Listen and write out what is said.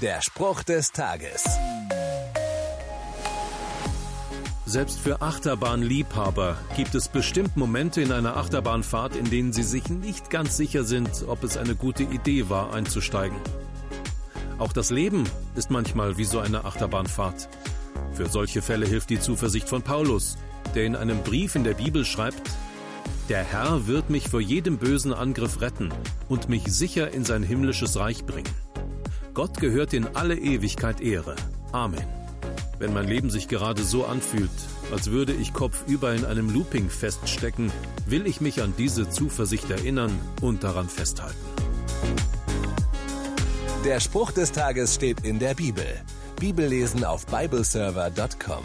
Der Spruch des Tages. Selbst für Achterbahnliebhaber gibt es bestimmt Momente in einer Achterbahnfahrt, in denen sie sich nicht ganz sicher sind, ob es eine gute Idee war, einzusteigen. Auch das Leben ist manchmal wie so eine Achterbahnfahrt. Für solche Fälle hilft die Zuversicht von Paulus, der in einem Brief in der Bibel schreibt, Der Herr wird mich vor jedem bösen Angriff retten und mich sicher in sein himmlisches Reich bringen. Gott gehört in alle Ewigkeit Ehre. Amen. Wenn mein Leben sich gerade so anfühlt, als würde ich kopfüber in einem Looping feststecken, will ich mich an diese Zuversicht erinnern und daran festhalten. Der Spruch des Tages steht in der Bibel. Bibellesen auf bibleserver.com.